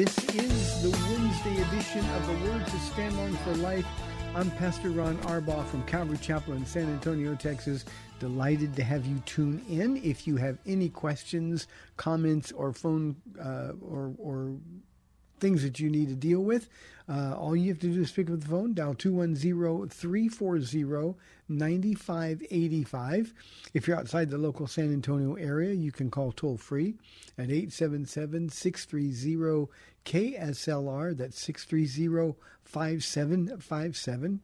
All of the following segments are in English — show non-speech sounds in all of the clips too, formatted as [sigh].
This is the Wednesday edition of the Word to Stand On for Life. I'm Pastor Ron Arbaugh from Calvary Chapel in San Antonio, Texas. Delighted to have you tune in. If you have any questions, comments, or phone uh, or or things that you need to deal with, uh, all you have to do is pick up the phone, dial 210-340-9585. If you're outside the local San Antonio area, you can call toll free at 877-630-KSLR. That's 630-5757.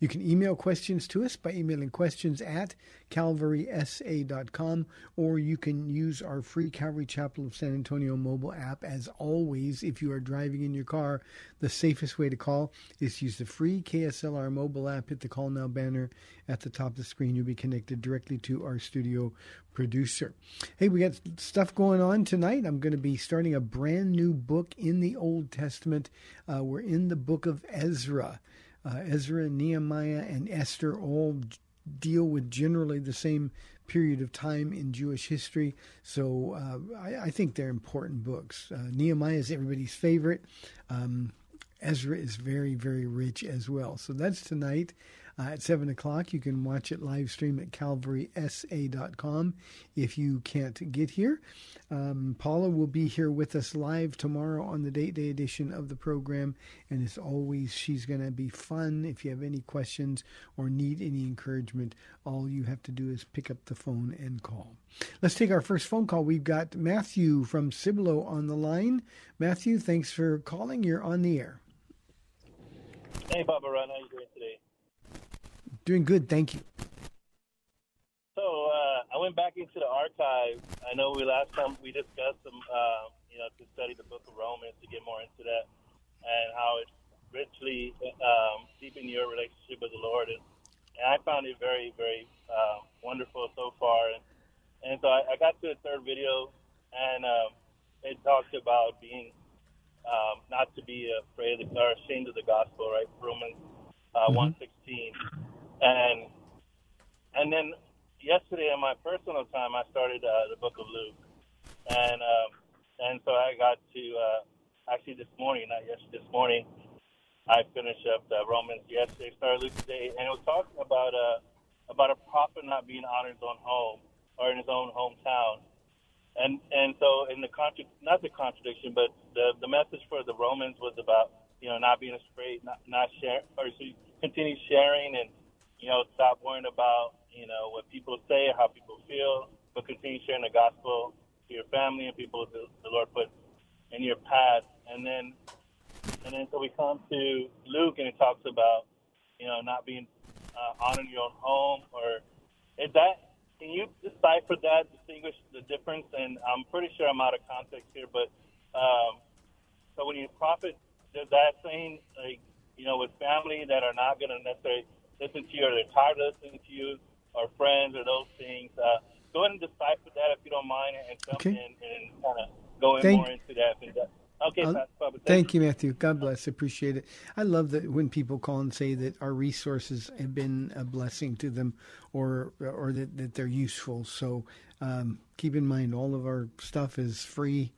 You can email questions to us by emailing questions at calvarysa.com or you can use our free Calvary Chapel of San Antonio mobile app. As always, if you are driving in your car, the safest way to call is to use the free KSLR mobile app. Hit the call now banner at the top of the screen. You'll be connected directly to our studio producer. Hey, we got stuff going on tonight. I'm going to be starting a brand new book in the Old Testament. Uh, we're in the book of Ezra. Uh, Ezra, Nehemiah, and Esther all deal with generally the same period of time in Jewish history. So uh, I, I, think they're important books. Uh, Nehemiah is everybody's favorite. Um, Ezra is very, very rich as well. So that's tonight. Uh, at 7 o'clock. You can watch it live stream at calvarysa.com if you can't get here. Um, Paula will be here with us live tomorrow on the date day edition of the program. And as always, she's going to be fun. If you have any questions or need any encouragement, all you have to do is pick up the phone and call. Let's take our first phone call. We've got Matthew from Cibolo on the line. Matthew, thanks for calling. You're on the air. Hey, Ron. How are you doing today? Doing good, thank you. So uh, I went back into the archive. I know we last time we discussed some, uh, you know, to study the Book of Romans to get more into that and how it richly um, deepen your relationship with the Lord. And, and I found it very, very uh, wonderful so far. And, and so I, I got to the third video, and um, it talked about being um, not to be afraid of the, or ashamed of the gospel, right? Romans uh, Mhm. 116. And and then yesterday in my personal time, I started uh, the book of Luke, and um, and so I got to uh, actually this morning, not yesterday, this morning, I finished up the Romans yesterday, started Luke today, and it was talking about uh, about a prophet not being honored in his own home or in his own hometown. And and so in the contra- not the contradiction, but the the message for the Romans was about you know not being afraid, not not share or continue sharing and you know stop worrying about you know what people say, how people feel, but continue sharing the gospel to your family and people the, the Lord put in your path. And then and then so we come to Luke and it talks about you know not being uh, honored in your own home or is that can you decipher that, distinguish the difference? And I'm pretty sure I'm out of context here, but um, so when you prophet, does that saying like you know with family that are not going to necessarily listen to you or they're tired of listening to you or friends or those things? Uh, go ahead and decipher that if you don't mind, and Okay. in and kind of go in Thank- more into that. And that Okay, Uh, Pastor Bubba. Thank you, Matthew. God bless. Appreciate it. I love that when people call and say that our resources have been a blessing to them, or or that, that they're useful. So um, keep in mind, all of our stuff is free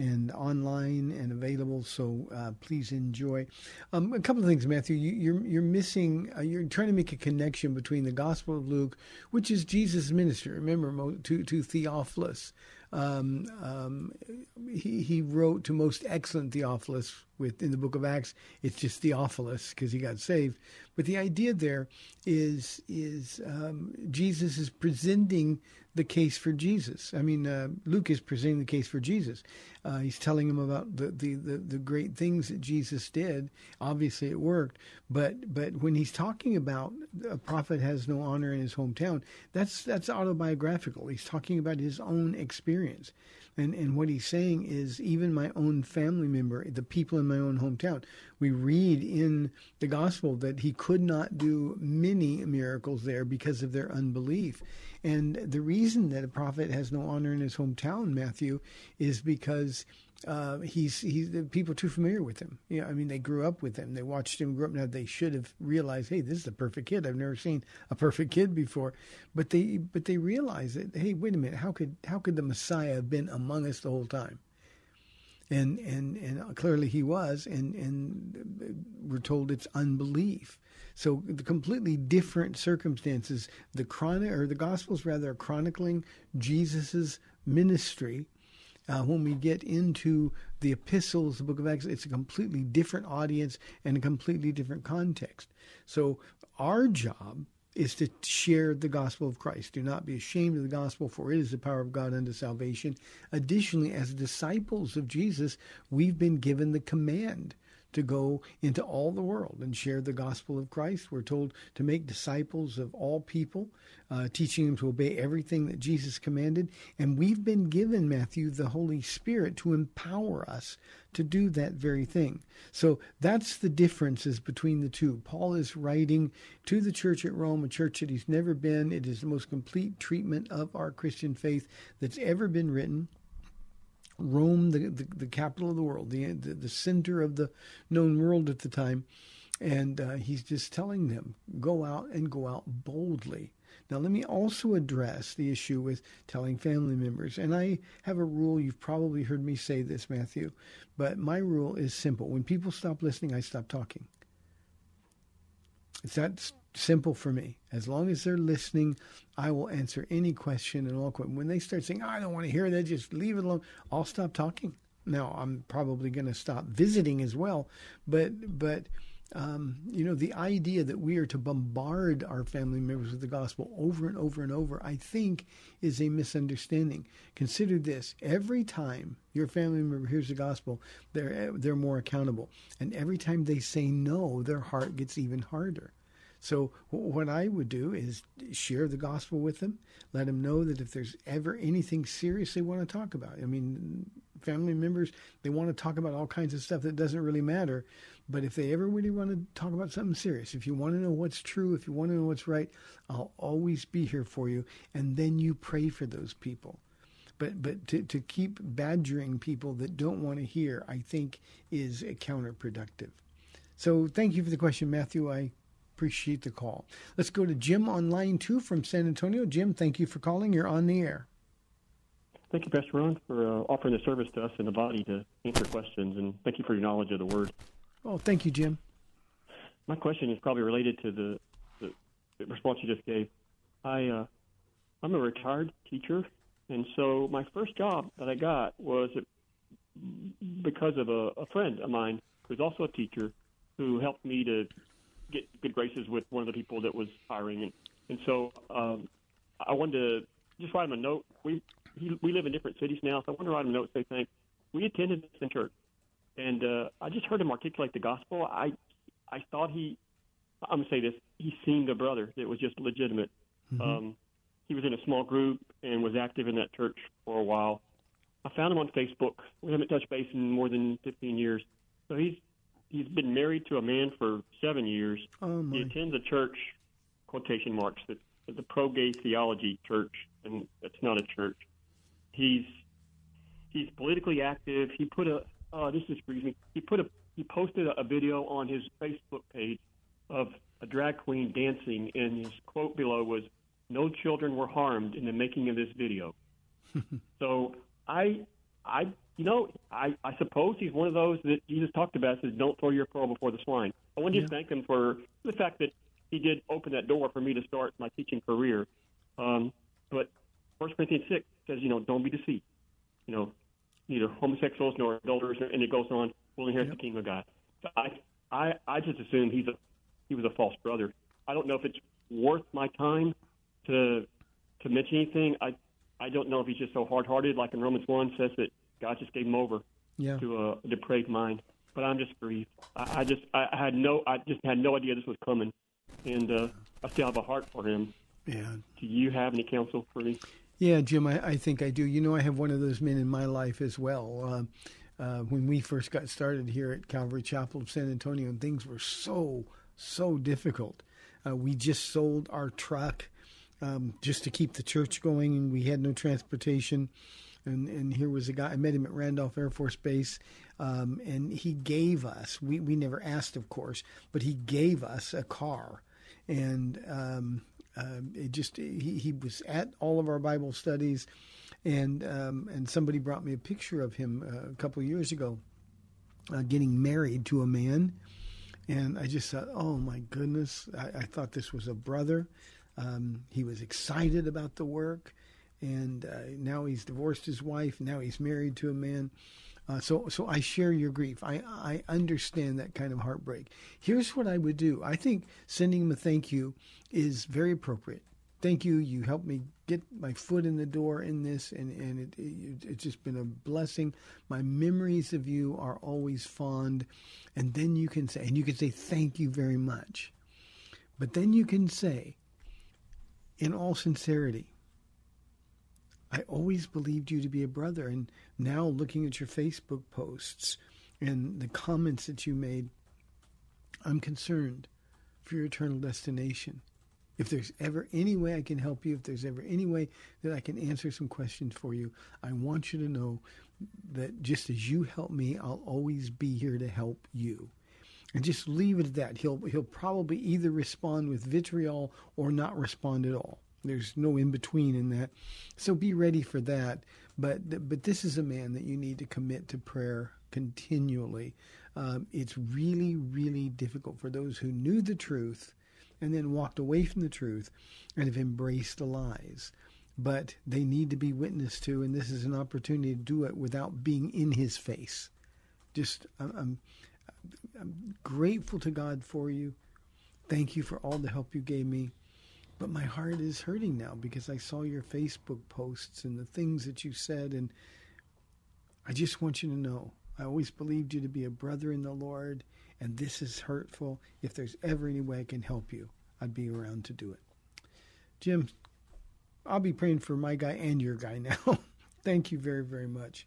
and online and available. So uh, please enjoy. Um, a couple of things, Matthew. You, you're you're missing. Uh, you're trying to make a connection between the Gospel of Luke, which is Jesus' ministry. Remember, to to Theophilus. Um, um, he he wrote to most excellent Theophilus with in the book of Acts. It's just Theophilus because he got saved. But the idea there is is um, Jesus is presenting the case for Jesus. I mean, uh, Luke is presenting the case for Jesus. Uh, he's telling him about the, the, the, the great things that Jesus did. Obviously, it worked. But but when he's talking about a prophet has no honor in his hometown, that's that's autobiographical. He's talking about his own experience. And, and what he's saying is, even my own family member, the people in my own hometown, we read in the gospel that he could not do many miracles there because of their unbelief. And the reason that a prophet has no honor in his hometown, Matthew, is because uh, he's he's the people too familiar with him. Yeah, I mean they grew up with him. They watched him grow up. Now they should have realized, hey, this is a perfect kid. I've never seen a perfect kid before. But they but they realize that, hey, wait a minute, how could how could the Messiah have been among us the whole time? And and and clearly he was. And and we're told it's unbelief. So the completely different circumstances. The chronic or the Gospels rather are chronicling Jesus's ministry. Uh, when we get into the epistles, the book of Acts, it's a completely different audience and a completely different context. So our job is to share the gospel of Christ. Do not be ashamed of the gospel, for it is the power of God unto salvation. Additionally, as disciples of Jesus, we've been given the command to go into all the world and share the gospel of Christ. We're told to make disciples of all people, uh, teaching them to obey everything that Jesus commanded. And we've been given, Matthew, the Holy Spirit to empower us to do that very thing. So that's the differences between the two. Paul is writing to the church at Rome, a church that he's never been. It is the most complete treatment of our Christian faith that's ever been written. Rome, the, the, the capital of the world, the, the, the center of the known world at the time. And uh, he's just telling them, go out and go out boldly. Now, let me also address the issue with telling family members. And I have a rule, you've probably heard me say this, Matthew, but my rule is simple. When people stop listening, I stop talking. It's that simple for me. As long as they're listening, I will answer any question and all. questions. When they start saying, "I don't want to hear that," just leave it alone. I'll stop talking. Now I'm probably going to stop visiting as well, but but um, you know the idea that we are to bombard our family members with the gospel over and over and over, I think, is a misunderstanding. Consider this: every time your family member hears the gospel, they're they're more accountable, and every time they say no, their heart gets even harder. So what I would do is share the gospel with them, let them know that if there's ever anything serious they want to talk about. I mean, family members they want to talk about all kinds of stuff that doesn't really matter, but if they ever really want to talk about something serious, if you want to know what's true, if you want to know what's right, I'll always be here for you. And then you pray for those people. But but to, to keep badgering people that don't want to hear, I think is counterproductive. So thank you for the question, Matthew. I appreciate the call. Let's go to Jim on line two from San Antonio. Jim, thank you for calling. You're on the air. Thank you, Pastor Ron, for uh, offering the service to us in the body to answer questions, and thank you for your knowledge of the Word. Oh, thank you, Jim. My question is probably related to the, the, the response you just gave. I uh, I'm a retired teacher, and so my first job that I got was because of a, a friend of mine who's also a teacher who helped me to get good graces with one of the people that was hiring, and and so um, I wanted to just write him a note. We he, we live in different cities now, so I want to write him a note. Say thanks. We attended this in church, and uh, I just heard him articulate the gospel. I I thought he, I'm gonna say this. He seemed a brother that was just legitimate. Mm-hmm. Um, he was in a small group and was active in that church for a while. I found him on Facebook. We haven't touched base in more than 15 years. So he's he's been married to a man for seven years. Oh. He attends a church, quotation marks, that the pro-gay theology church, and it's not a church. He's he's politically active. He put a uh, this is me. He put a he posted a, a video on his Facebook page of a drag queen dancing, and his quote below was, "No children were harmed in the making of this video." [laughs] so I, I, you know, I, I suppose he's one of those that Jesus talked about. Says, "Don't throw your pearl before the swine." I want to just thank him for the fact that he did open that door for me to start my teaching career. Um, but First Corinthians six says, you know, don't be deceived. You know, neither homosexuals nor adulterers, and it goes on, will inherit the kingdom of God. So I, I, I just assume he's a, he was a false brother. I don't know if it's worth my time to, to mention anything. I, I don't know if he's just so hard-hearted, like in Romans one says that God just gave him over Yeah. to a depraved mind. But I'm just grieved. I, I just, I had no, I just had no idea this was coming, and uh, I still have a heart for him. Yeah. Do you have any counsel for me? Yeah, Jim, I, I think I do. You know, I have one of those men in my life as well. Um, uh, when we first got started here at Calvary Chapel of San Antonio, and things were so, so difficult. Uh, we just sold our truck um, just to keep the church going, and we had no transportation. And, and here was a guy, I met him at Randolph Air Force Base, um, and he gave us, we, we never asked, of course, but he gave us a car. And um, uh, it just he, he was at all of our Bible studies, and um, and somebody brought me a picture of him uh, a couple of years ago, uh, getting married to a man, and I just thought, oh my goodness, I, I thought this was a brother. Um, he was excited about the work, and uh, now he's divorced his wife. Now he's married to a man. Uh, so, so I share your grief. I, I understand that kind of heartbreak. Here's what I would do. I think sending him a thank you is very appropriate. Thank you. You helped me get my foot in the door in this, and, and it, it, it's just been a blessing. My memories of you are always fond. And then you can say, and you can say, thank you very much. But then you can say, in all sincerity, I always believed you to be a brother. And now looking at your Facebook posts and the comments that you made, I'm concerned for your eternal destination. If there's ever any way I can help you, if there's ever any way that I can answer some questions for you, I want you to know that just as you help me, I'll always be here to help you. And just leave it at that. He'll he'll probably either respond with vitriol or not respond at all. There's no in between in that. So be ready for that. But but this is a man that you need to commit to prayer continually. Um, it's really really difficult for those who knew the truth and then walked away from the truth and have embraced the lies. But they need to be witnessed to, and this is an opportunity to do it without being in his face. Just I'm, I'm, I'm grateful to God for you. Thank you for all the help you gave me. But my heart is hurting now because I saw your Facebook posts and the things that you said. And I just want you to know I always believed you to be a brother in the Lord. And this is hurtful. If there's ever any way I can help you, I'd be around to do it. Jim, I'll be praying for my guy and your guy now. [laughs] thank you very, very much.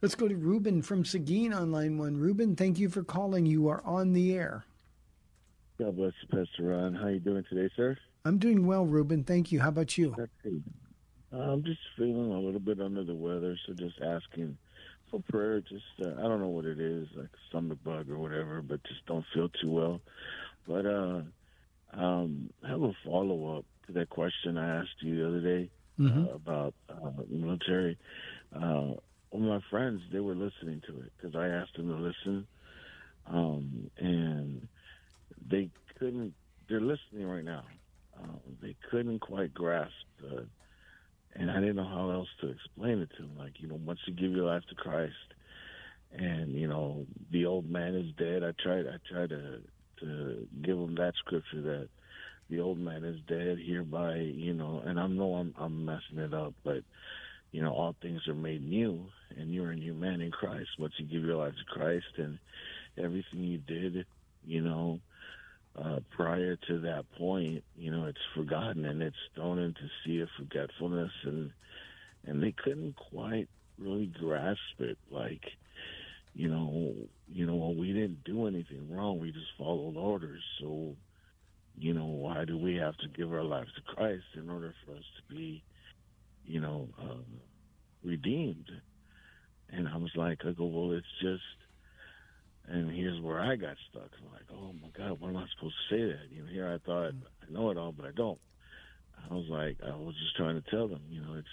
Let's go to Ruben from Seguin on line one. Ruben, thank you for calling. You are on the air. God bless you, Pastor Ron. How you doing today, sir? I'm doing well, Ruben. Thank you. How about you? I'm just feeling a little bit under the weather, so just asking for prayer. Just uh, I don't know what it is, like stomach bug or whatever, but just don't feel too well. But uh, um, I have a follow up to that question I asked you the other day Mhm. uh, about uh, military. Uh, of my friends, they were listening to it because I asked them to listen, um, and they couldn't. They're listening right now. Um, they couldn't quite grasp the and I didn't know how else to explain it to them. Like, you know, once you give your life to Christ, and you know, the old man is dead. I tried, I tried to to give them that scripture that the old man is dead hereby, you know. And I know I'm I'm messing it up, but you know, all things are made new, and you're a new man in Christ. Once you give your life to Christ, and everything you did, you know, uh, prior to that point, you know, it's forgotten and it's thrown into sea of forgetfulness, and and they couldn't quite really grasp it. Like, you know, you know, well, we didn't do anything wrong; we just followed orders. So, you know, why do we have to give our lives to Christ in order for us to be, you know, uh, redeemed? And I was like, I go, well, it's just, and here's where I got stuck. I'm like, oh my God, what am I supposed to say that? You know, here I thought I know it all, but I don't. I was like, I was just trying to tell them, you know, it's,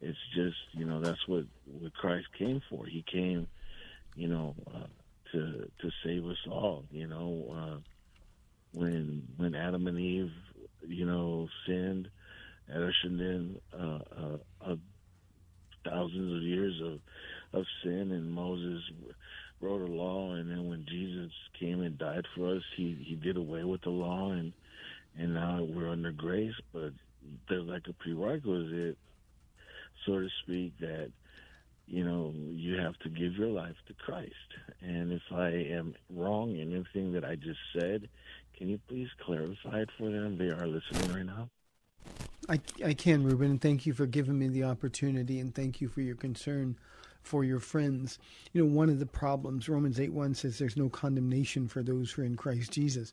it's just, you know, that's what what Christ came for. He came, you know, uh, to to save us all. You know, uh, when when Adam and Eve, you know, sinned, and ushered in uh, uh, uh, thousands of years of of sin, and Moses wrote a law, and then when Jesus came and died for us, he he did away with the law, and and now we're under grace. But there's like a prerequisite, so to speak, that you know you have to give your life to Christ. And if I am wrong in anything that I just said, can you please clarify it for them? They are listening right now. I, I can, Ruben, thank you for giving me the opportunity, and thank you for your concern for your friends. You know, one of the problems, Romans 8 1 says there's no condemnation for those who are in Christ Jesus.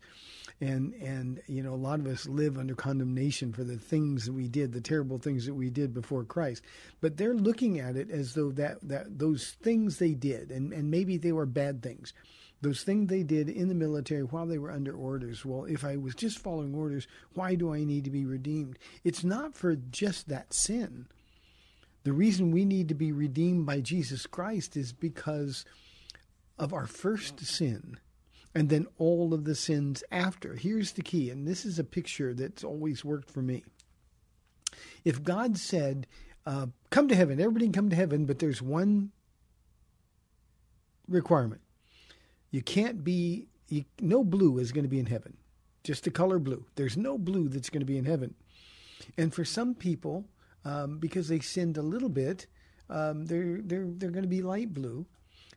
And, and, you know, a lot of us live under condemnation for the things that we did, the terrible things that we did before Christ. But they're looking at it as though that, that those things they did, and, and maybe they were bad things, those things they did in the military while they were under orders. Well, if I was just following orders, why do I need to be redeemed? It's not for just that sin. The reason we need to be redeemed by Jesus Christ is because of our first sin and then all of the sins after. Here's the key, and this is a picture that's always worked for me. If God said, uh, Come to heaven, everybody can come to heaven, but there's one requirement you can't be, you, no blue is going to be in heaven, just the color blue. There's no blue that's going to be in heaven. And for some people, um, because they sinned a little bit, um, they're, they're, they're going to be light blue.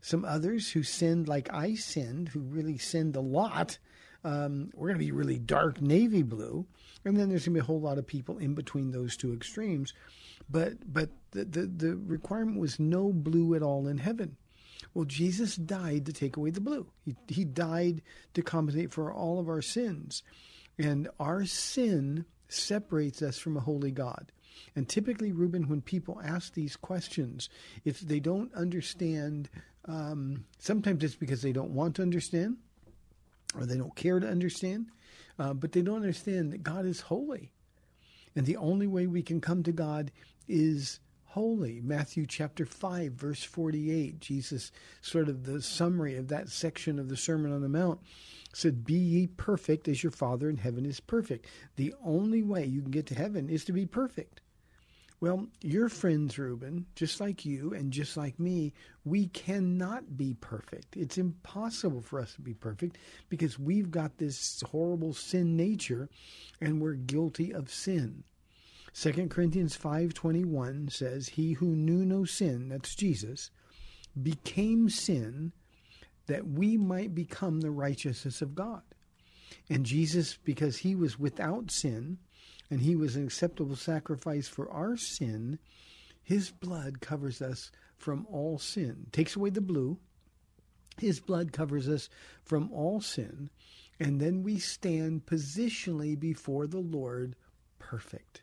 Some others who sinned like I sinned, who really sinned a lot, um, we're going to be really dark navy blue. And then there's going to be a whole lot of people in between those two extremes. But, but the, the, the requirement was no blue at all in heaven. Well, Jesus died to take away the blue. He, he died to compensate for all of our sins. And our sin separates us from a holy God. And typically, Ruben, when people ask these questions, if they don't understand, um, sometimes it's because they don't want to understand or they don't care to understand, uh, but they don't understand that God is holy. And the only way we can come to God is holy. Matthew chapter 5, verse 48, Jesus, sort of the summary of that section of the Sermon on the Mount, said, Be ye perfect as your Father in heaven is perfect. The only way you can get to heaven is to be perfect. Well, your friends, Ruben, just like you and just like me, we cannot be perfect. It's impossible for us to be perfect because we've got this horrible sin nature and we're guilty of sin. 2 Corinthians 5:21 says, "He who knew no sin, that's Jesus, became sin that we might become the righteousness of God." And Jesus because he was without sin and he was an acceptable sacrifice for our sin, his blood covers us from all sin. Takes away the blue. His blood covers us from all sin, and then we stand positionally before the Lord perfect.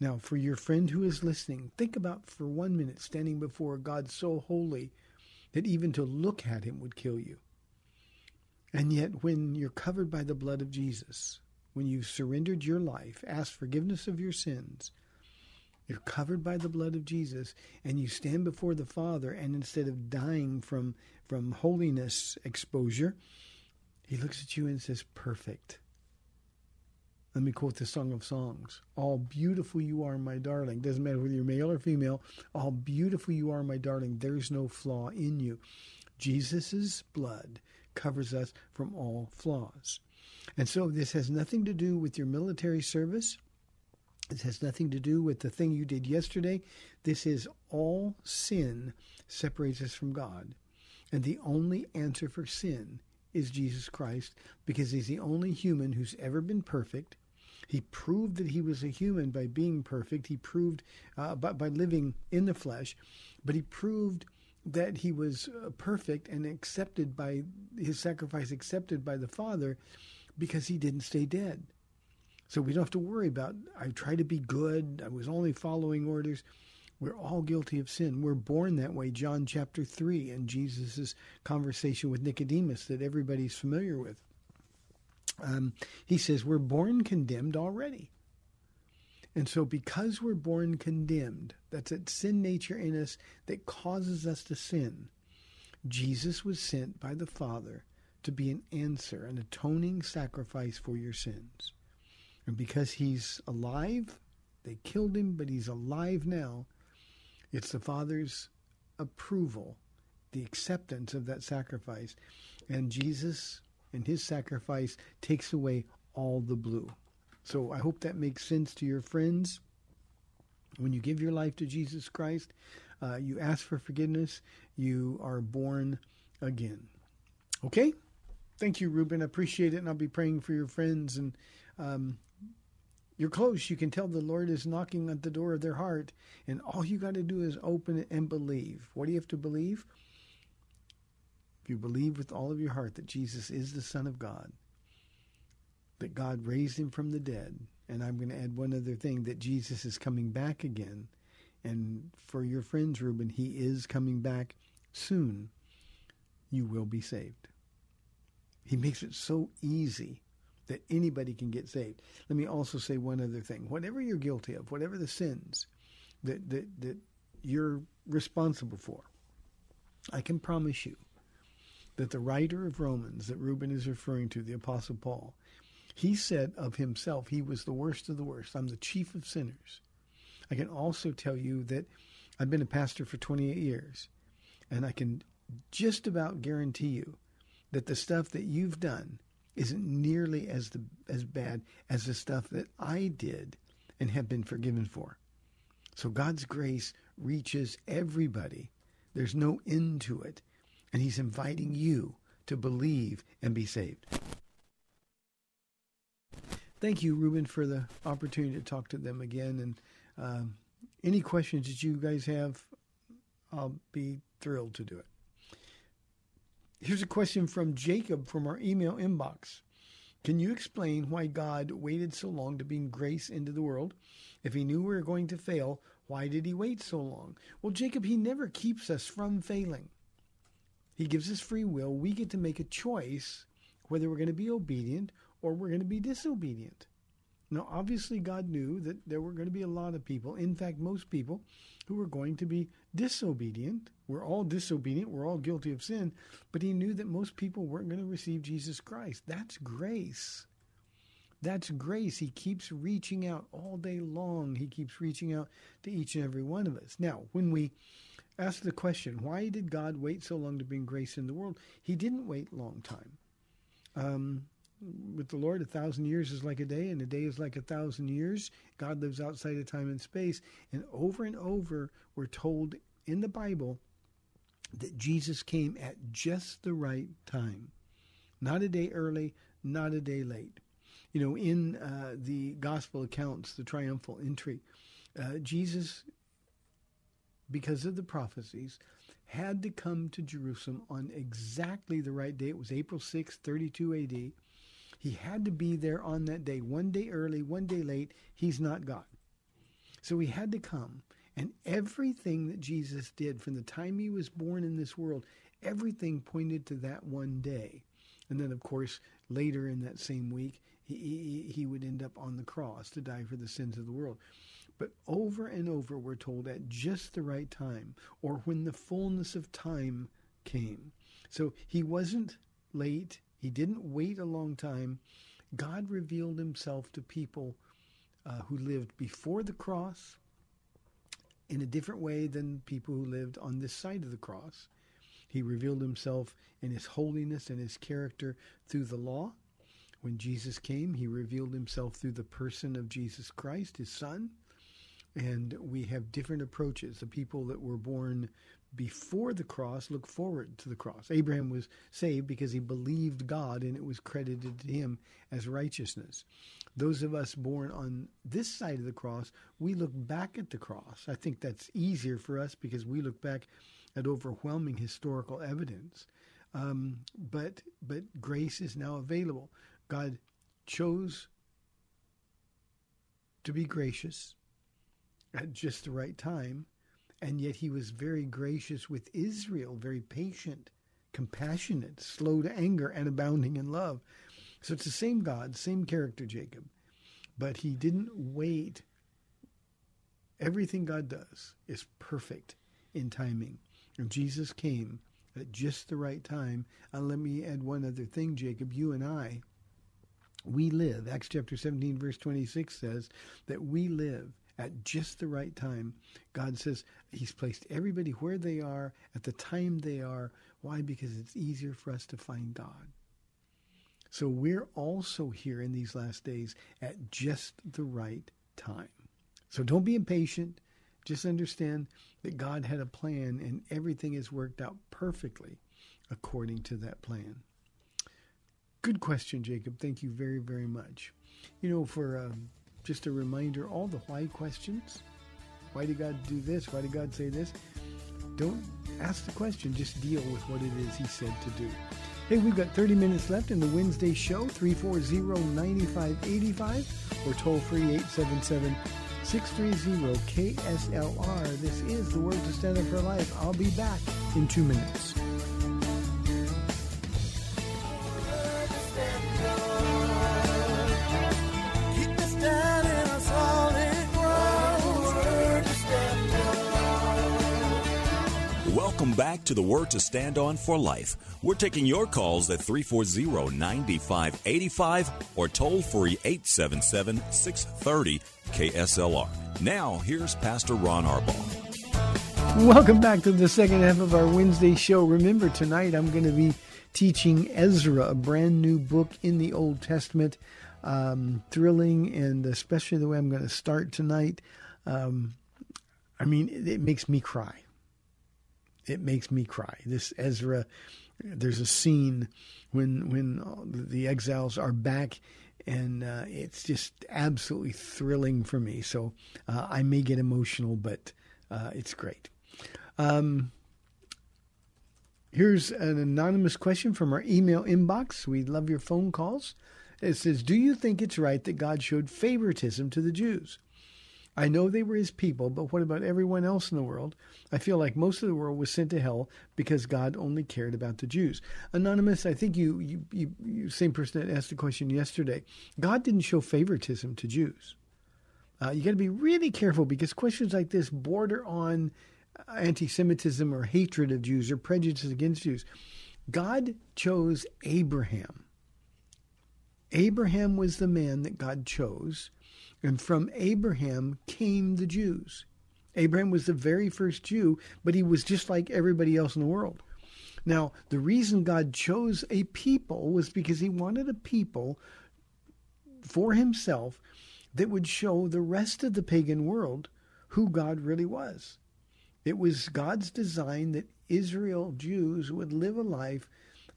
Now, for your friend who is listening, think about for one minute standing before God so holy that even to look at him would kill you. And yet, when you're covered by the blood of Jesus, when you've surrendered your life, asked forgiveness of your sins, you're covered by the blood of Jesus, and you stand before the Father, and instead of dying from, from holiness exposure, he looks at you and says, Perfect. Let me quote the Song of Songs. All beautiful you are, my darling. Doesn't matter whether you're male or female. All beautiful you are, my darling. There's no flaw in you. Jesus' blood covers us from all flaws. And so this has nothing to do with your military service. This has nothing to do with the thing you did yesterday. This is all sin separates us from God. And the only answer for sin is Jesus Christ because he's the only human who's ever been perfect he proved that he was a human by being perfect. He proved uh, by, by living in the flesh, but he proved that he was uh, perfect and accepted by his sacrifice, accepted by the Father, because he didn't stay dead. So we don't have to worry about. I tried to be good. I was only following orders. We're all guilty of sin. We're born that way. John chapter 3 and Jesus' conversation with Nicodemus that everybody's familiar with. Um, he says, We're born condemned already. And so, because we're born condemned, that's that sin nature in us that causes us to sin, Jesus was sent by the Father to be an answer, an atoning sacrifice for your sins. And because he's alive, they killed him, but he's alive now. It's the Father's approval, the acceptance of that sacrifice. And Jesus and his sacrifice takes away all the blue. So I hope that makes sense to your friends. When you give your life to Jesus Christ, uh, you ask for forgiveness, you are born again. Okay? Thank you, Ruben. I appreciate it, and I'll be praying for your friends. And um, you're close. You can tell the Lord is knocking at the door of their heart, and all you got to do is open it and believe. What do you have to believe? If you believe with all of your heart that Jesus is the Son of God, that God raised him from the dead. And I'm going to add one other thing that Jesus is coming back again. And for your friends, Ruben, he is coming back soon. You will be saved. He makes it so easy that anybody can get saved. Let me also say one other thing. Whatever you're guilty of, whatever the sins that, that, that you're responsible for, I can promise you that the writer of Romans that Ruben is referring to, the Apostle Paul, he said of himself, he was the worst of the worst. I'm the chief of sinners. I can also tell you that I've been a pastor for 28 years, and I can just about guarantee you that the stuff that you've done isn't nearly as the, as bad as the stuff that I did and have been forgiven for. So God's grace reaches everybody. There's no end to it, and He's inviting you to believe and be saved. Thank you, Ruben, for the opportunity to talk to them again. And um, any questions that you guys have, I'll be thrilled to do it. Here's a question from Jacob from our email inbox. Can you explain why God waited so long to bring grace into the world? If he knew we were going to fail, why did he wait so long? Well, Jacob, he never keeps us from failing. He gives us free will. We get to make a choice whether we're going to be obedient or we're going to be disobedient. Now, obviously, God knew that there were going to be a lot of people, in fact, most people, who were going to be disobedient. We're all disobedient. We're all guilty of sin. But He knew that most people weren't going to receive Jesus Christ. That's grace. That's grace. He keeps reaching out all day long. He keeps reaching out to each and every one of us. Now, when we ask the question, why did God wait so long to bring grace in the world? He didn't wait a long time. Um, with the Lord, a thousand years is like a day, and a day is like a thousand years. God lives outside of time and space. And over and over, we're told in the Bible that Jesus came at just the right time. Not a day early, not a day late. You know, in uh, the gospel accounts, the triumphal entry, uh, Jesus, because of the prophecies, had to come to Jerusalem on exactly the right day. It was April 6, 32 AD. He had to be there on that day, one day early, one day late. He's not God. So he had to come. And everything that Jesus did from the time he was born in this world, everything pointed to that one day. And then, of course, later in that same week, he, he, he would end up on the cross to die for the sins of the world. But over and over, we're told at just the right time, or when the fullness of time came. So he wasn't late. He didn't wait a long time. God revealed himself to people uh, who lived before the cross in a different way than people who lived on this side of the cross. He revealed himself in his holiness and his character through the law. When Jesus came, he revealed himself through the person of Jesus Christ, his son. And we have different approaches. The people that were born before the cross look forward to the cross. Abraham was saved because he believed God and it was credited to him as righteousness. Those of us born on this side of the cross, we look back at the cross. I think that's easier for us because we look back at overwhelming historical evidence. Um, but but grace is now available. God chose to be gracious at just the right time And yet he was very gracious with Israel, very patient, compassionate, slow to anger, and abounding in love. So it's the same God, same character, Jacob. But he didn't wait. Everything God does is perfect in timing. And Jesus came at just the right time. And let me add one other thing, Jacob. You and I, we live, Acts chapter 17, verse 26 says that we live at just the right time. God says He's placed everybody where they are at the time they are. Why? Because it's easier for us to find God. So we're also here in these last days at just the right time. So don't be impatient. Just understand that God had a plan and everything has worked out perfectly according to that plan. Good question, Jacob. Thank you very, very much. You know, for um, just a reminder, all the why questions why did God do this? Why did God say this? Don't ask the question, just deal with what it is He said to do. Hey, we've got 30 minutes left in the Wednesday show, 340-9585 or toll free 877 630 KSLR. This is the Word to Stand Up for Life. I'll be back in two minutes. Welcome back to the Word to Stand On for Life. We're taking your calls at 340 9585 or toll free 877 630 KSLR. Now, here's Pastor Ron Arbaugh. Welcome back to the second half of our Wednesday show. Remember, tonight I'm going to be teaching Ezra, a brand new book in the Old Testament. Um, thrilling, and especially the way I'm going to start tonight. Um, I mean, it, it makes me cry. It makes me cry. This Ezra, there's a scene when when the exiles are back and uh, it's just absolutely thrilling for me. So uh, I may get emotional, but uh, it's great. Um, here's an anonymous question from our email inbox. We love your phone calls. It says, "Do you think it's right that God showed favoritism to the Jews?" I know they were his people, but what about everyone else in the world? I feel like most of the world was sent to hell because God only cared about the Jews. Anonymous, I think you, you, you, you same person that asked the question yesterday. God didn't show favoritism to Jews. Uh, you got to be really careful because questions like this border on anti Semitism or hatred of Jews or prejudice against Jews. God chose Abraham. Abraham was the man that God chose, and from Abraham came the Jews. Abraham was the very first Jew, but he was just like everybody else in the world. Now, the reason God chose a people was because he wanted a people for himself that would show the rest of the pagan world who God really was. It was God's design that Israel Jews would live a life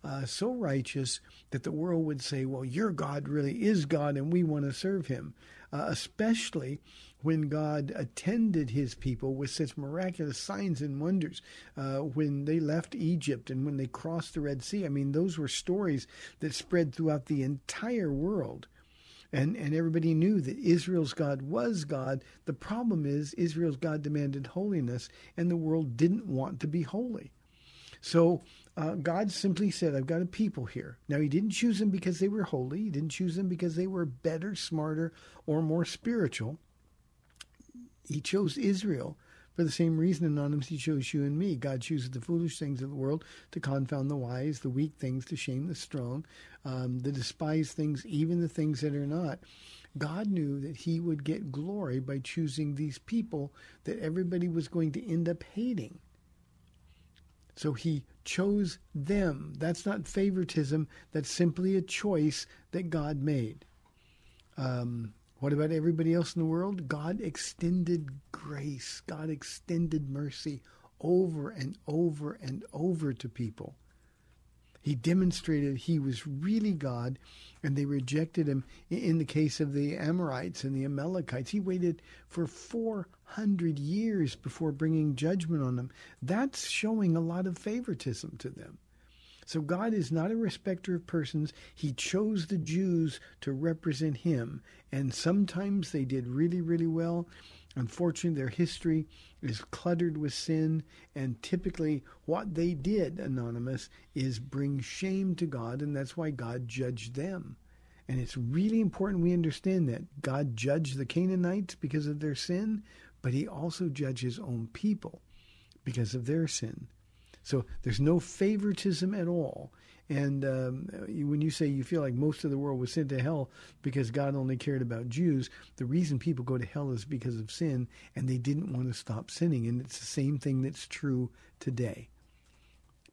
uh, so righteous that the world would say, well, your God really is God and we want to serve him. Uh, especially when God attended his people with such miraculous signs and wonders uh, when they left Egypt and when they crossed the Red Sea. I mean, those were stories that spread throughout the entire world. And, and everybody knew that Israel's God was God. The problem is, Israel's God demanded holiness, and the world didn't want to be holy. So uh, God simply said, I've got a people here. Now, He didn't choose them because they were holy, He didn't choose them because they were better, smarter, or more spiritual. He chose Israel for the same reason, Anonymous, He chose you and me. God chooses the foolish things of the world to confound the wise, the weak things to shame the strong, um, the despised things, even the things that are not. God knew that He would get glory by choosing these people that everybody was going to end up hating. So he chose them. That's not favoritism. That's simply a choice that God made. Um, what about everybody else in the world? God extended grace. God extended mercy over and over and over to people. He demonstrated he was really God, and they rejected him. In the case of the Amorites and the Amalekites, he waited for 400 years before bringing judgment on them. That's showing a lot of favoritism to them. So God is not a respecter of persons. He chose the Jews to represent him, and sometimes they did really, really well. Unfortunately, their history is cluttered with sin, and typically what they did, Anonymous, is bring shame to God, and that's why God judged them. And it's really important we understand that. God judged the Canaanites because of their sin, but he also judged his own people because of their sin. So there's no favoritism at all. And um, when you say you feel like most of the world was sent to hell because God only cared about Jews, the reason people go to hell is because of sin, and they didn't want to stop sinning. And it's the same thing that's true today.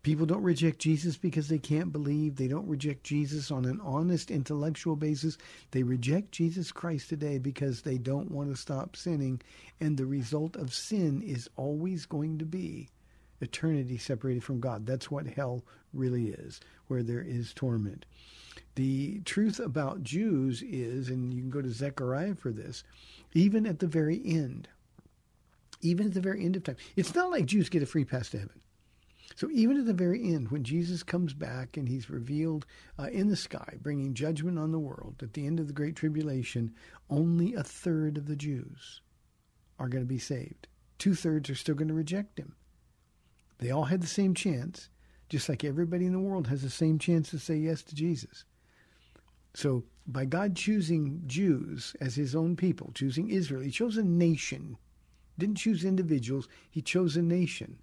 People don't reject Jesus because they can't believe. They don't reject Jesus on an honest intellectual basis. They reject Jesus Christ today because they don't want to stop sinning. And the result of sin is always going to be eternity separated from God. That's what hell really is, where there is torment. The truth about Jews is, and you can go to Zechariah for this, even at the very end, even at the very end of time, it's not like Jews get a free pass to heaven. So even at the very end, when Jesus comes back and he's revealed uh, in the sky, bringing judgment on the world, at the end of the Great Tribulation, only a third of the Jews are going to be saved. Two thirds are still going to reject him. They all had the same chance, just like everybody in the world has the same chance to say yes to Jesus. So by God choosing Jews as his own people, choosing Israel, he chose a nation. Didn't choose individuals, he chose a nation.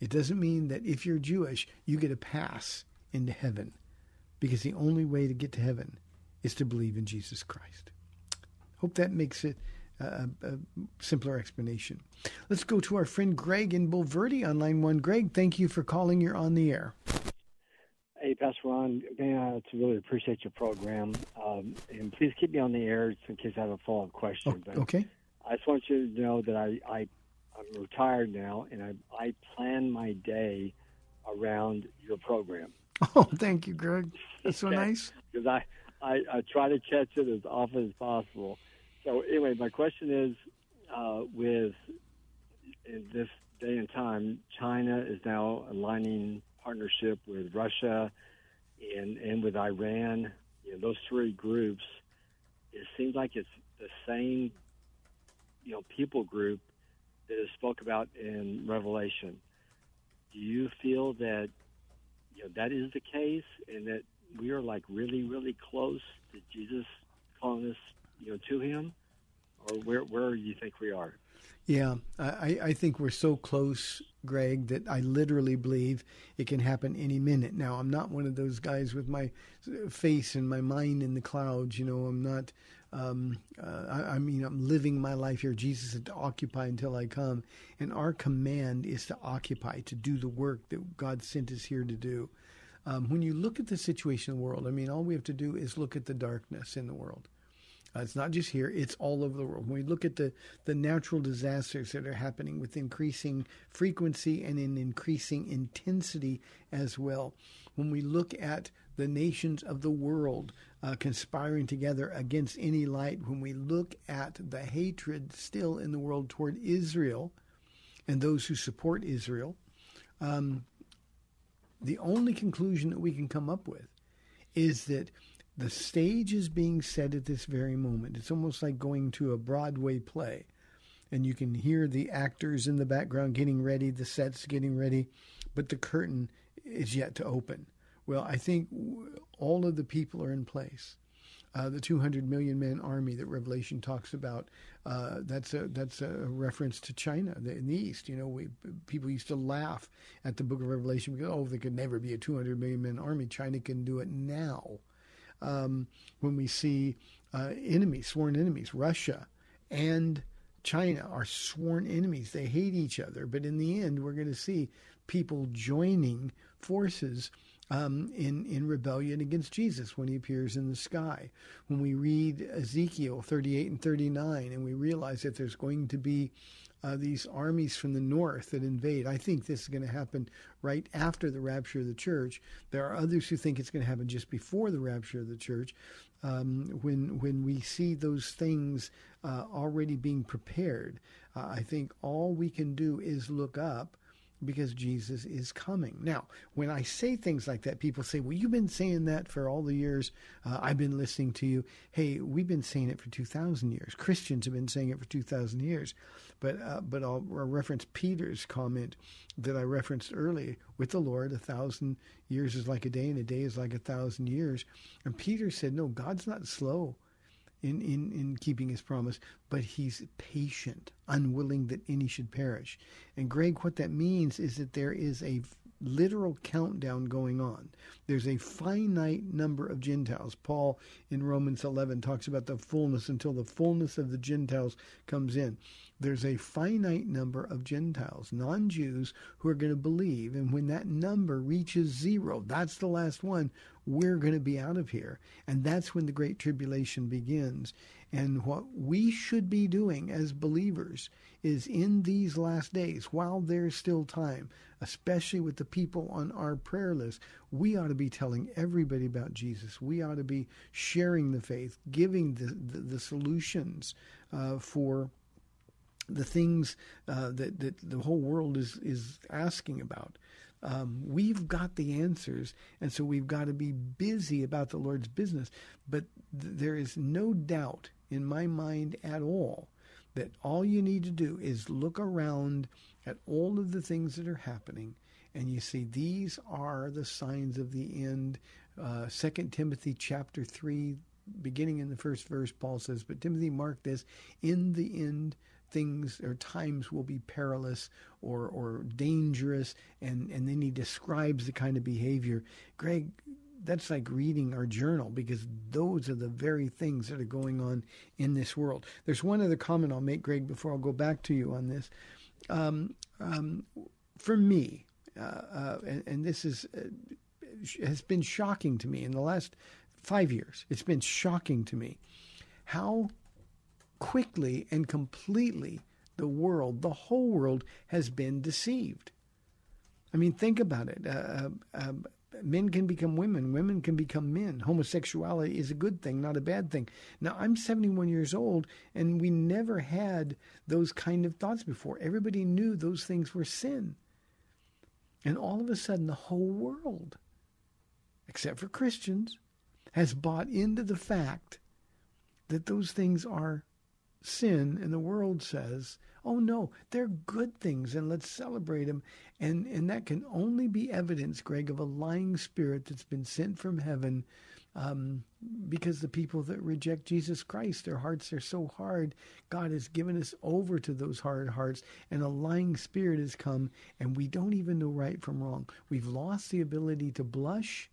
It doesn't mean that if you're Jewish, you get a pass into heaven, because the only way to get to heaven is to believe in Jesus Christ. Hope that makes it a, a simpler explanation. Let's go to our friend Greg in Bulverde on line one. Greg, thank you for calling. You're on the air. Hey, Pastor Ron, man, I really appreciate your program. Um, and please keep me on the air in case I have a follow up question. Oh, okay. I just want you to know that I, I I'm retired now, and I I plan my day around your program. [laughs] Oh, thank you, Greg. That's so [laughs] nice. Because I, I I try to catch it as often as possible. So anyway, my question is, uh, with in this day and time, China is now aligning partnership with Russia and and with Iran. You know, those three groups. It seems like it's the same, you know, people group that is spoke about in Revelation. Do you feel that you know that is the case, and that we are like really, really close to Jesus calling us, you know, to Him, or where where you think we are? Yeah, I, I think we're so close, Greg, that I literally believe it can happen any minute. Now, I'm not one of those guys with my face and my mind in the clouds. You know, I'm not. Um, uh, I, I mean, I'm living my life here. Jesus said to occupy until I come, and our command is to occupy, to do the work that God sent us here to do. Um, when you look at the situation in the world, I mean, all we have to do is look at the darkness in the world. Uh, it's not just here, it's all over the world. When we look at the, the natural disasters that are happening with increasing frequency and in increasing intensity as well, when we look at the nations of the world uh, conspiring together against any light, when we look at the hatred still in the world toward Israel and those who support Israel, um, the only conclusion that we can come up with is that the stage is being set at this very moment. It's almost like going to a Broadway play, and you can hear the actors in the background getting ready, the sets getting ready, but the curtain is yet to open. Well, I think all of the people are in place. Uh, the 200 million man army that Revelation talks about. Uh, that's a that's a reference to China in the East. You know, we people used to laugh at the Book of Revelation because oh, there could never be a 200 million man army. China can do it now. Um, when we see uh, enemies, sworn enemies, Russia and China are sworn enemies. They hate each other, but in the end, we're going to see people joining forces um, in in rebellion against Jesus when he appears in the sky. When we read Ezekiel 38 and 39, and we realize that there's going to be uh, these armies from the north that invade. I think this is going to happen right after the rapture of the church. There are others who think it's going to happen just before the rapture of the church. Um, when when we see those things uh, already being prepared, uh, I think all we can do is look up because Jesus is coming. Now, when I say things like that, people say, well, you've been saying that for all the years uh, I've been listening to you. Hey, we've been saying it for 2,000 years. Christians have been saying it for 2,000 years. But, uh, but I'll, reference Peter's comment that I referenced earlier with the Lord, a thousand years is like a day, and a day is like a thousand years. And Peter said, no, God's not slow in, in, in keeping his promise, but he's patient, unwilling that any should perish. And Greg, what that means is that there is a literal countdown going on. There's a finite number of Gentiles. Paul in Romans 11 talks about the fullness until the fullness of the Gentiles comes in. There's a finite number of Gentiles, non Jews, who are going to believe. And when that number reaches zero, that's the last one, we're going to be out of here. And that's when the Great Tribulation begins. And what we should be doing as believers is in these last days, while there's still time, especially with the people on our prayer list, we ought to be telling everybody about Jesus. We ought to be sharing the faith, giving the, the, the solutions uh, for the things uh, that, that the whole world is, is asking about. Um, we've got the answers, and so we've got to be busy about the Lord's business. But th- there is no doubt in my mind at all that all you need to do is look around at all of the things that are happening, and you see these are the signs of the end. Uh, Second Timothy chapter three, beginning in the first verse, Paul says, "But Timothy, mark this: in the end." Things or times will be perilous or or dangerous and and then he describes the kind of behavior. Greg that's like reading our journal because those are the very things that are going on in this world. There's one other comment i'll make greg before i'll go back to you on this. Um, um, for me uh, uh, and, and, this is uh, has been shocking to me in the last five years. It's been shocking to me how quickly and completely the world, the whole world, has been deceived. I mean, think about it. Uh, uh, uh, men can become women, women can become men. Homosexuality is a good thing, not a bad thing. Now, I'm 71 years old, and we never had those kind of thoughts before. Everybody knew those things were sin. And all of a sudden, the whole world, except for Christians, has bought into the fact that those things are sin and the world says, oh no, they're good things and let's celebrate them. And, and that can only be evidence, Greg, of a lying spirit that's been sent from heaven um, because the people that reject Jesus Christ, their hearts are so hard. God has given us over to those hard hearts, and a lying spirit has come, and we don't even know right from wrong. We've lost the ability to blush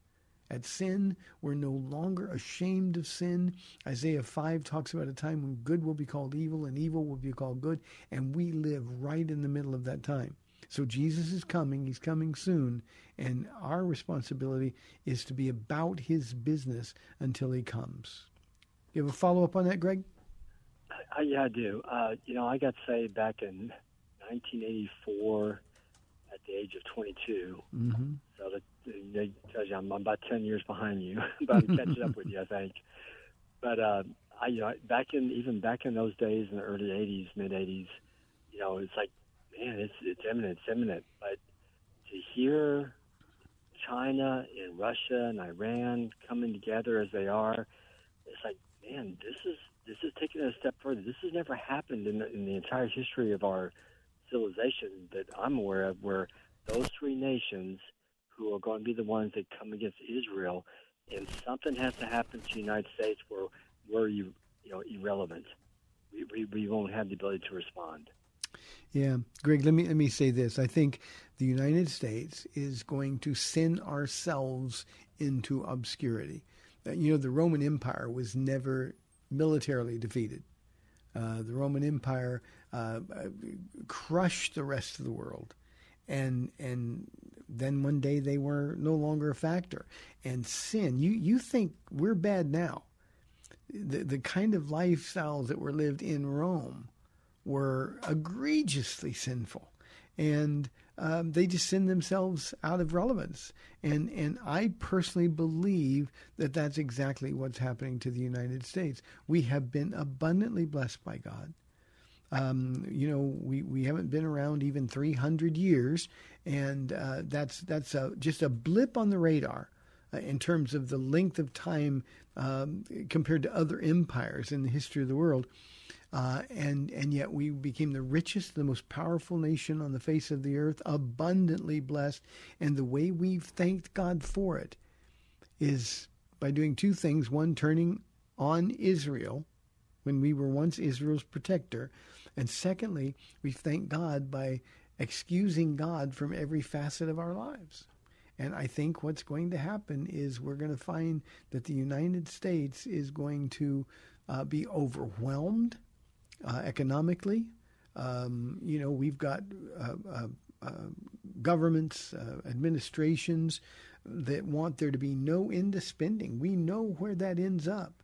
at sin. We're no longer ashamed of sin. Isaiah 5 talks about a time when good will be called evil and evil will be called good, and we live right in the middle of that time. So Jesus is coming, he's coming soon, and our responsibility is to be about his business until he comes. You have a follow up on that, Greg? I, yeah, I do. Uh, you know, I got saved back in 1984 at the age of 22. Mm-hmm. So that you I'm, about 10 years behind you, [laughs] but I'm catching up with you, I think. But uh, I, you know, back in even back in those days in the early 80s, mid 80s, you know, it's like, man, it's it's imminent, it's imminent. But to hear China and Russia and Iran coming together as they are, it's like, man, this is this is taking it a step further. This has never happened in the, in the entire history of our civilization that I'm aware of, where those three nations who are going to be the ones that come against Israel, and something has to happen to the United States where we're you know irrelevant. We, we, we won't have the ability to respond. Yeah, Greg. Let me let me say this. I think the United States is going to sin ourselves into obscurity. Uh, you know, the Roman Empire was never militarily defeated. Uh, the Roman Empire uh, crushed the rest of the world, and and then one day they were no longer a factor. And sin, you you think we're bad now? The the kind of lifestyles that were lived in Rome were egregiously sinful, and um, they just send themselves out of relevance. And and I personally believe that that's exactly what's happening to the United States. We have been abundantly blessed by God. Um, you know, we, we haven't been around even 300 years, and uh, that's that's a, just a blip on the radar uh, in terms of the length of time um, compared to other empires in the history of the world. Uh, and and yet we became the richest, the most powerful nation on the face of the earth, abundantly blessed. And the way we've thanked God for it is by doing two things: one, turning on Israel when we were once Israel's protector, and secondly, we thank God by excusing God from every facet of our lives. And I think what's going to happen is we're going to find that the United States is going to uh, be overwhelmed uh, economically. Um, you know, we've got uh, uh, uh governments, uh, administrations that want there to be no end to spending. We know where that ends up.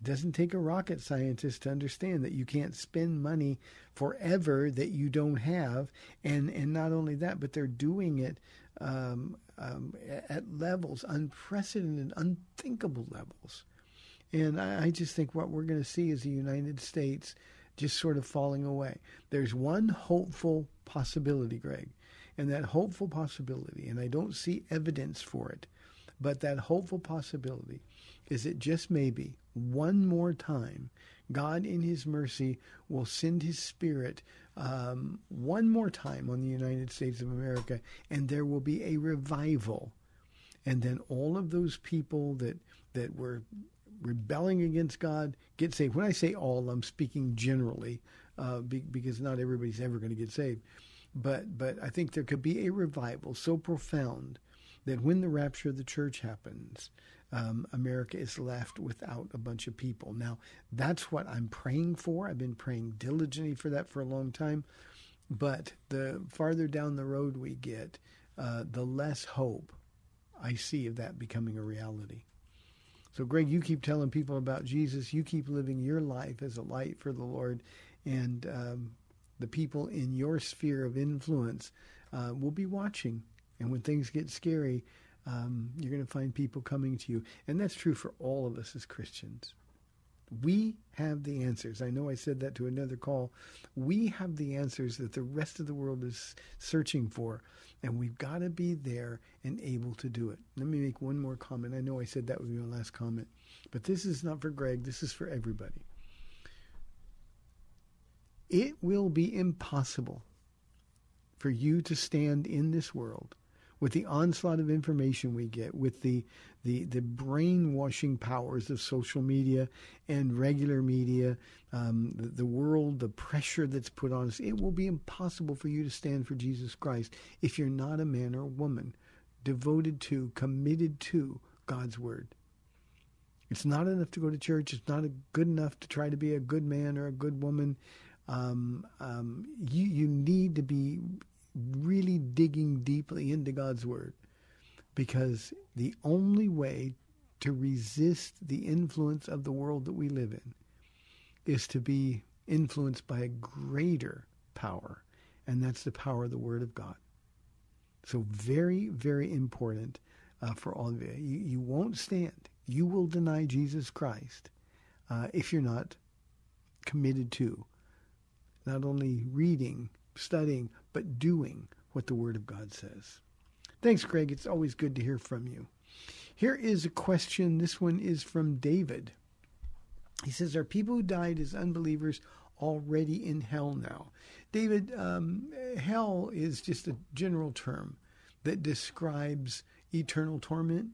It doesn't take a rocket scientist to understand that you can't spend money forever that you don't have, and and not only that, but they're doing it um, um, at levels unprecedented, unthinkable levels. And I, I just think what we're going to see is the United States just sort of falling away. There's one hopeful possibility, Greg, and that hopeful possibility, and I don't see evidence for it, but that hopeful possibility is that just maybe one more time, God in His mercy will send His Spirit um, one more time on the United States of America, and there will be a revival. And then all of those people that that were rebelling against God get saved. When I say all, I'm speaking generally uh, be, because not everybody's ever going to get saved. But but I think there could be a revival so profound that when the rapture of the church happens, um, America is left without a bunch of people. Now that's what I'm praying for. I've been praying diligently for that for a long time. But the farther down the road we get, uh, the less hope I see of that becoming a reality. So, Greg, you keep telling people about Jesus. You keep living your life as a light for the Lord, and um, the people in your sphere of influence uh, will be watching. And when things get scary, um, you're going to find people coming to you. And that's true for all of us as Christians. We have the answers. I know I said that to another call. We have the answers that the rest of the world is searching for, and we've got to be there and able to do it. Let me make one more comment. I know I said that would be my last comment, but this is not for Greg, this is for everybody. It will be impossible for you to stand in this world with the onslaught of information we get, with the, the, the brainwashing powers of social media and regular media, um, the, the world, the pressure that's put on us, it will be impossible for you to stand for Jesus Christ if you're not a man or a woman devoted to, committed to God's Word. It's not enough to go to church. It's not good enough to try to be a good man or a good woman. Um, um, you you need to be really digging deeply into God's Word because the only way to resist the influence of the world that we live in is to be influenced by a greater power, and that's the power of the Word of God. So, very, very important uh, for all of you. you. You won't stand. You will deny Jesus Christ uh, if you're not committed to not only reading, studying, but doing what the Word of God says. Thanks, Greg. It's always good to hear from you. Here is a question. This one is from David. He says, Are people who died as unbelievers already in hell now? David, um, hell is just a general term that describes eternal torment.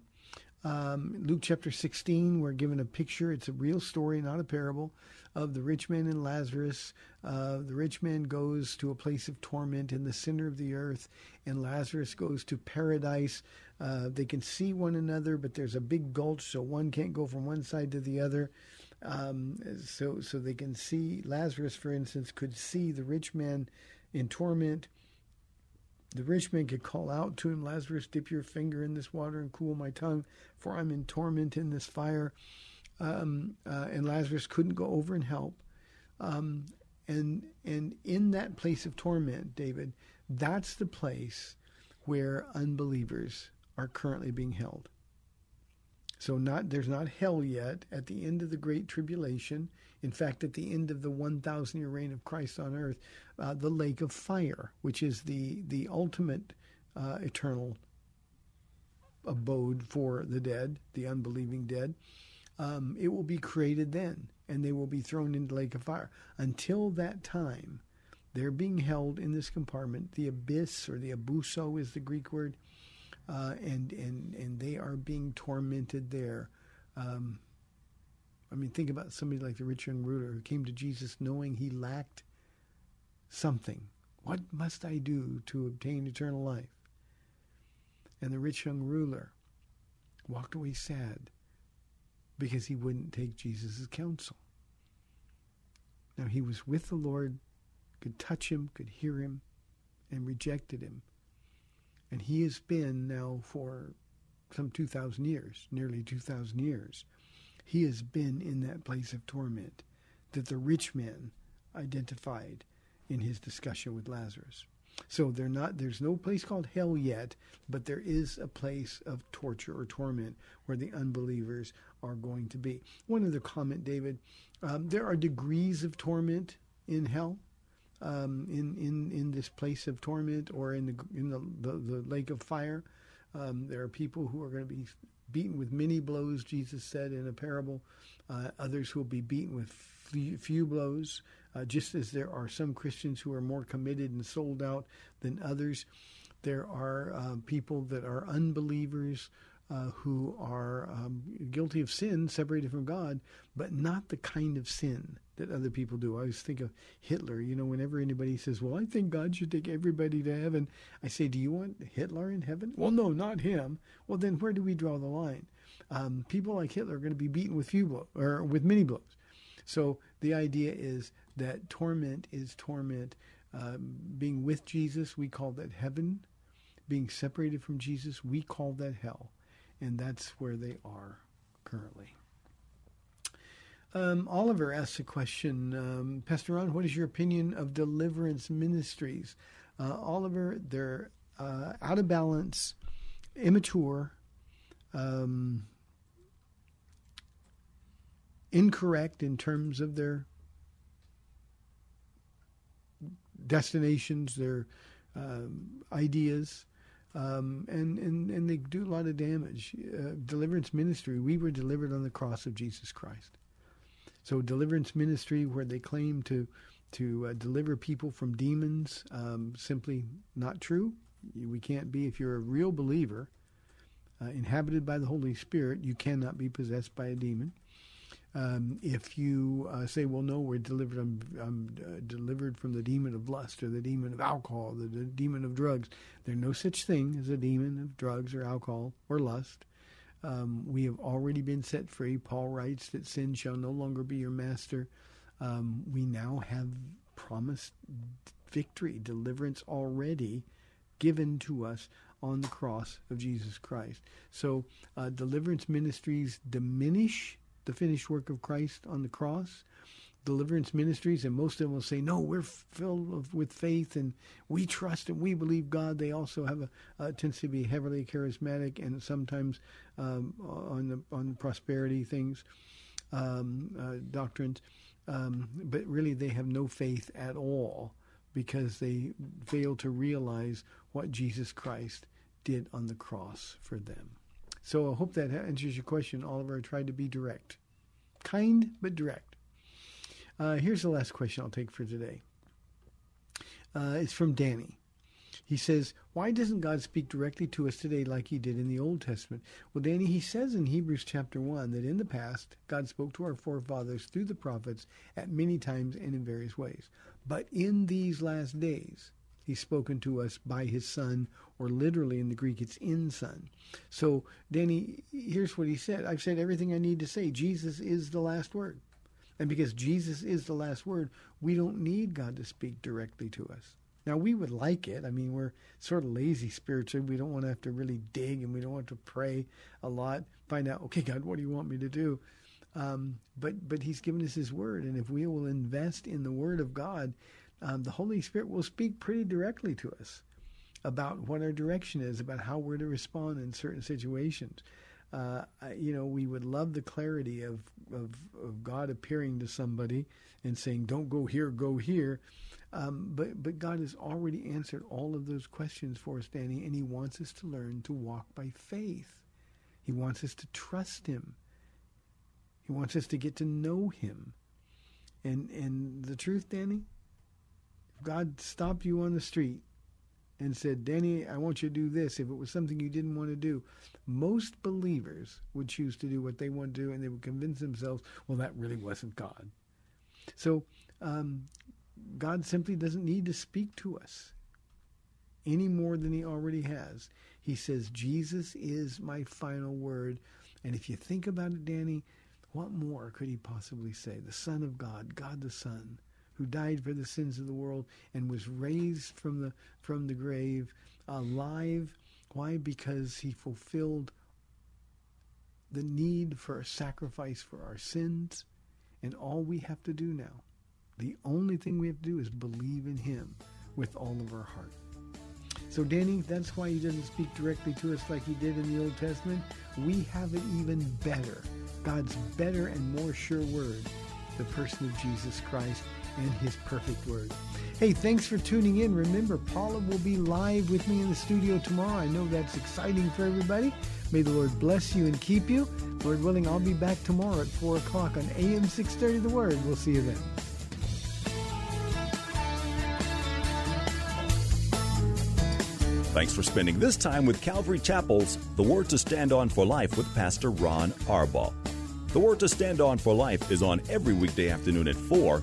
Um, Luke chapter 16, we're given a picture. It's a real story, not a parable, of the rich man and Lazarus. Uh, the rich man goes to a place of torment in the center of the earth, and Lazarus goes to paradise. Uh, they can see one another, but there's a big gulch, so one can't go from one side to the other. Um, so, so they can see Lazarus, for instance, could see the rich man in torment. The rich man could call out to him, Lazarus, dip your finger in this water and cool my tongue, for I'm in torment in this fire um, uh, and Lazarus couldn't go over and help. Um, and and in that place of torment, David, that's the place where unbelievers are currently being held. So not there's not hell yet. At the end of the great tribulation, in fact, at the end of the 1,000 year reign of Christ on earth, uh, the lake of fire, which is the the ultimate uh, eternal abode for the dead, the unbelieving dead, um, it will be created then, and they will be thrown into lake of fire. Until that time, they're being held in this compartment. The abyss, or the abuso, is the Greek word, uh, and and and they are being tormented there. Um, I mean, think about somebody like the rich young ruler who came to Jesus knowing he lacked something. What must I do to obtain eternal life? And the rich young ruler walked away sad because he wouldn't take Jesus' counsel. Now he was with the Lord, could touch him, could hear him, and rejected him. And he has been now for some 2,000 years, nearly 2,000 years, he has been in that place of torment that the rich man identified in his discussion with Lazarus. So not there's no place called hell yet, but there is a place of torture or torment where the unbelievers are going to be. One other comment, David. Um, there are degrees of torment in hell. Um, in, in, in this place of torment or in the in the, the, the lake of fire. Um, there are people who are going to be beaten with many blows, Jesus said in a parable. Uh, others who will be beaten with few, few blows, uh, just as there are some Christians who are more committed and sold out than others. There are uh, people that are unbelievers uh, who are um, guilty of sin, separated from God, but not the kind of sin that other people do. I always think of Hitler. You know, whenever anybody says, "Well, I think God should take everybody to heaven," I say, "Do you want Hitler in heaven?" Well, no, not him. Well, then where do we draw the line? Um, people like Hitler are going to be beaten with few blows or with many blows. So the idea is that torment is torment. Um, being with Jesus, we call that heaven. Being separated from Jesus, we call that hell and that's where they are currently. Um, Oliver asks a question, um, Pastor Ron, what is your opinion of deliverance ministries? Uh, Oliver, they're uh, out of balance, immature, um, incorrect in terms of their destinations, their um, ideas. Um, and, and, and they do a lot of damage. Uh, deliverance ministry, we were delivered on the cross of Jesus Christ. So deliverance ministry, where they claim to to uh, deliver people from demons, um, simply not true. We can't be if you're a real believer, uh, inhabited by the Holy Spirit. You cannot be possessed by a demon. Um, if you uh, say, "Well, no, we're delivered. I'm, I'm uh, delivered from the demon of lust or the demon of alcohol, the, the demon of drugs," there's no such thing as a demon of drugs or alcohol or lust. Um, we have already been set free. Paul writes that sin shall no longer be your master. Um, we now have promised victory, deliverance already given to us on the cross of Jesus Christ. So, uh, deliverance ministries diminish the finished work of Christ on the cross. Deliverance ministries, and most of them will say, "No, we're filled with faith and we trust and we believe God." They also have a tends to be heavily charismatic and sometimes um, on the on prosperity things, um, uh, doctrines, um, but really they have no faith at all because they fail to realize what Jesus Christ did on the cross for them. So I hope that answers your question, Oliver. I tried to be direct, kind but direct. Uh, here's the last question I'll take for today. Uh, it's from Danny. He says, Why doesn't God speak directly to us today like he did in the Old Testament? Well, Danny, he says in Hebrews chapter 1 that in the past, God spoke to our forefathers through the prophets at many times and in various ways. But in these last days, he's spoken to us by his son, or literally in the Greek, it's in son. So, Danny, here's what he said I've said everything I need to say. Jesus is the last word. And because Jesus is the last word, we don't need God to speak directly to us. Now, we would like it. I mean, we're sort of lazy spiritually. We don't want to have to really dig and we don't want to pray a lot, find out, okay, God, what do you want me to do? Um, but, but He's given us His Word. And if we will invest in the Word of God, um, the Holy Spirit will speak pretty directly to us about what our direction is, about how we're to respond in certain situations. Uh, you know, we would love the clarity of, of, of God appearing to somebody and saying, "Don't go here, go here." Um, but but God has already answered all of those questions for us, Danny, and He wants us to learn to walk by faith. He wants us to trust Him. He wants us to get to know Him. And and the truth, Danny, God stopped you on the street and said, Danny, I want you to do this, if it was something you didn't want to do, most believers would choose to do what they want to do and they would convince themselves, well, that really wasn't God. So um, God simply doesn't need to speak to us any more than he already has. He says, Jesus is my final word. And if you think about it, Danny, what more could he possibly say? The Son of God, God the Son, who died for the sins of the world and was raised from the from the grave alive. Why? Because he fulfilled the need for a sacrifice for our sins. And all we have to do now, the only thing we have to do is believe in him with all of our heart. So, Danny, that's why he doesn't speak directly to us like he did in the Old Testament. We have it even better. God's better and more sure word, the person of Jesus Christ and his perfect word. Hey, thanks for tuning in. Remember, Paula will be live with me in the studio tomorrow. I know that's exciting for everybody. May the Lord bless you and keep you. Lord willing, I'll be back tomorrow at 4 o'clock on AM 630 The Word. We'll see you then. Thanks for spending this time with Calvary Chapel's The Word to Stand On for Life with Pastor Ron Arbaugh. The Word to Stand On for Life is on every weekday afternoon at 4,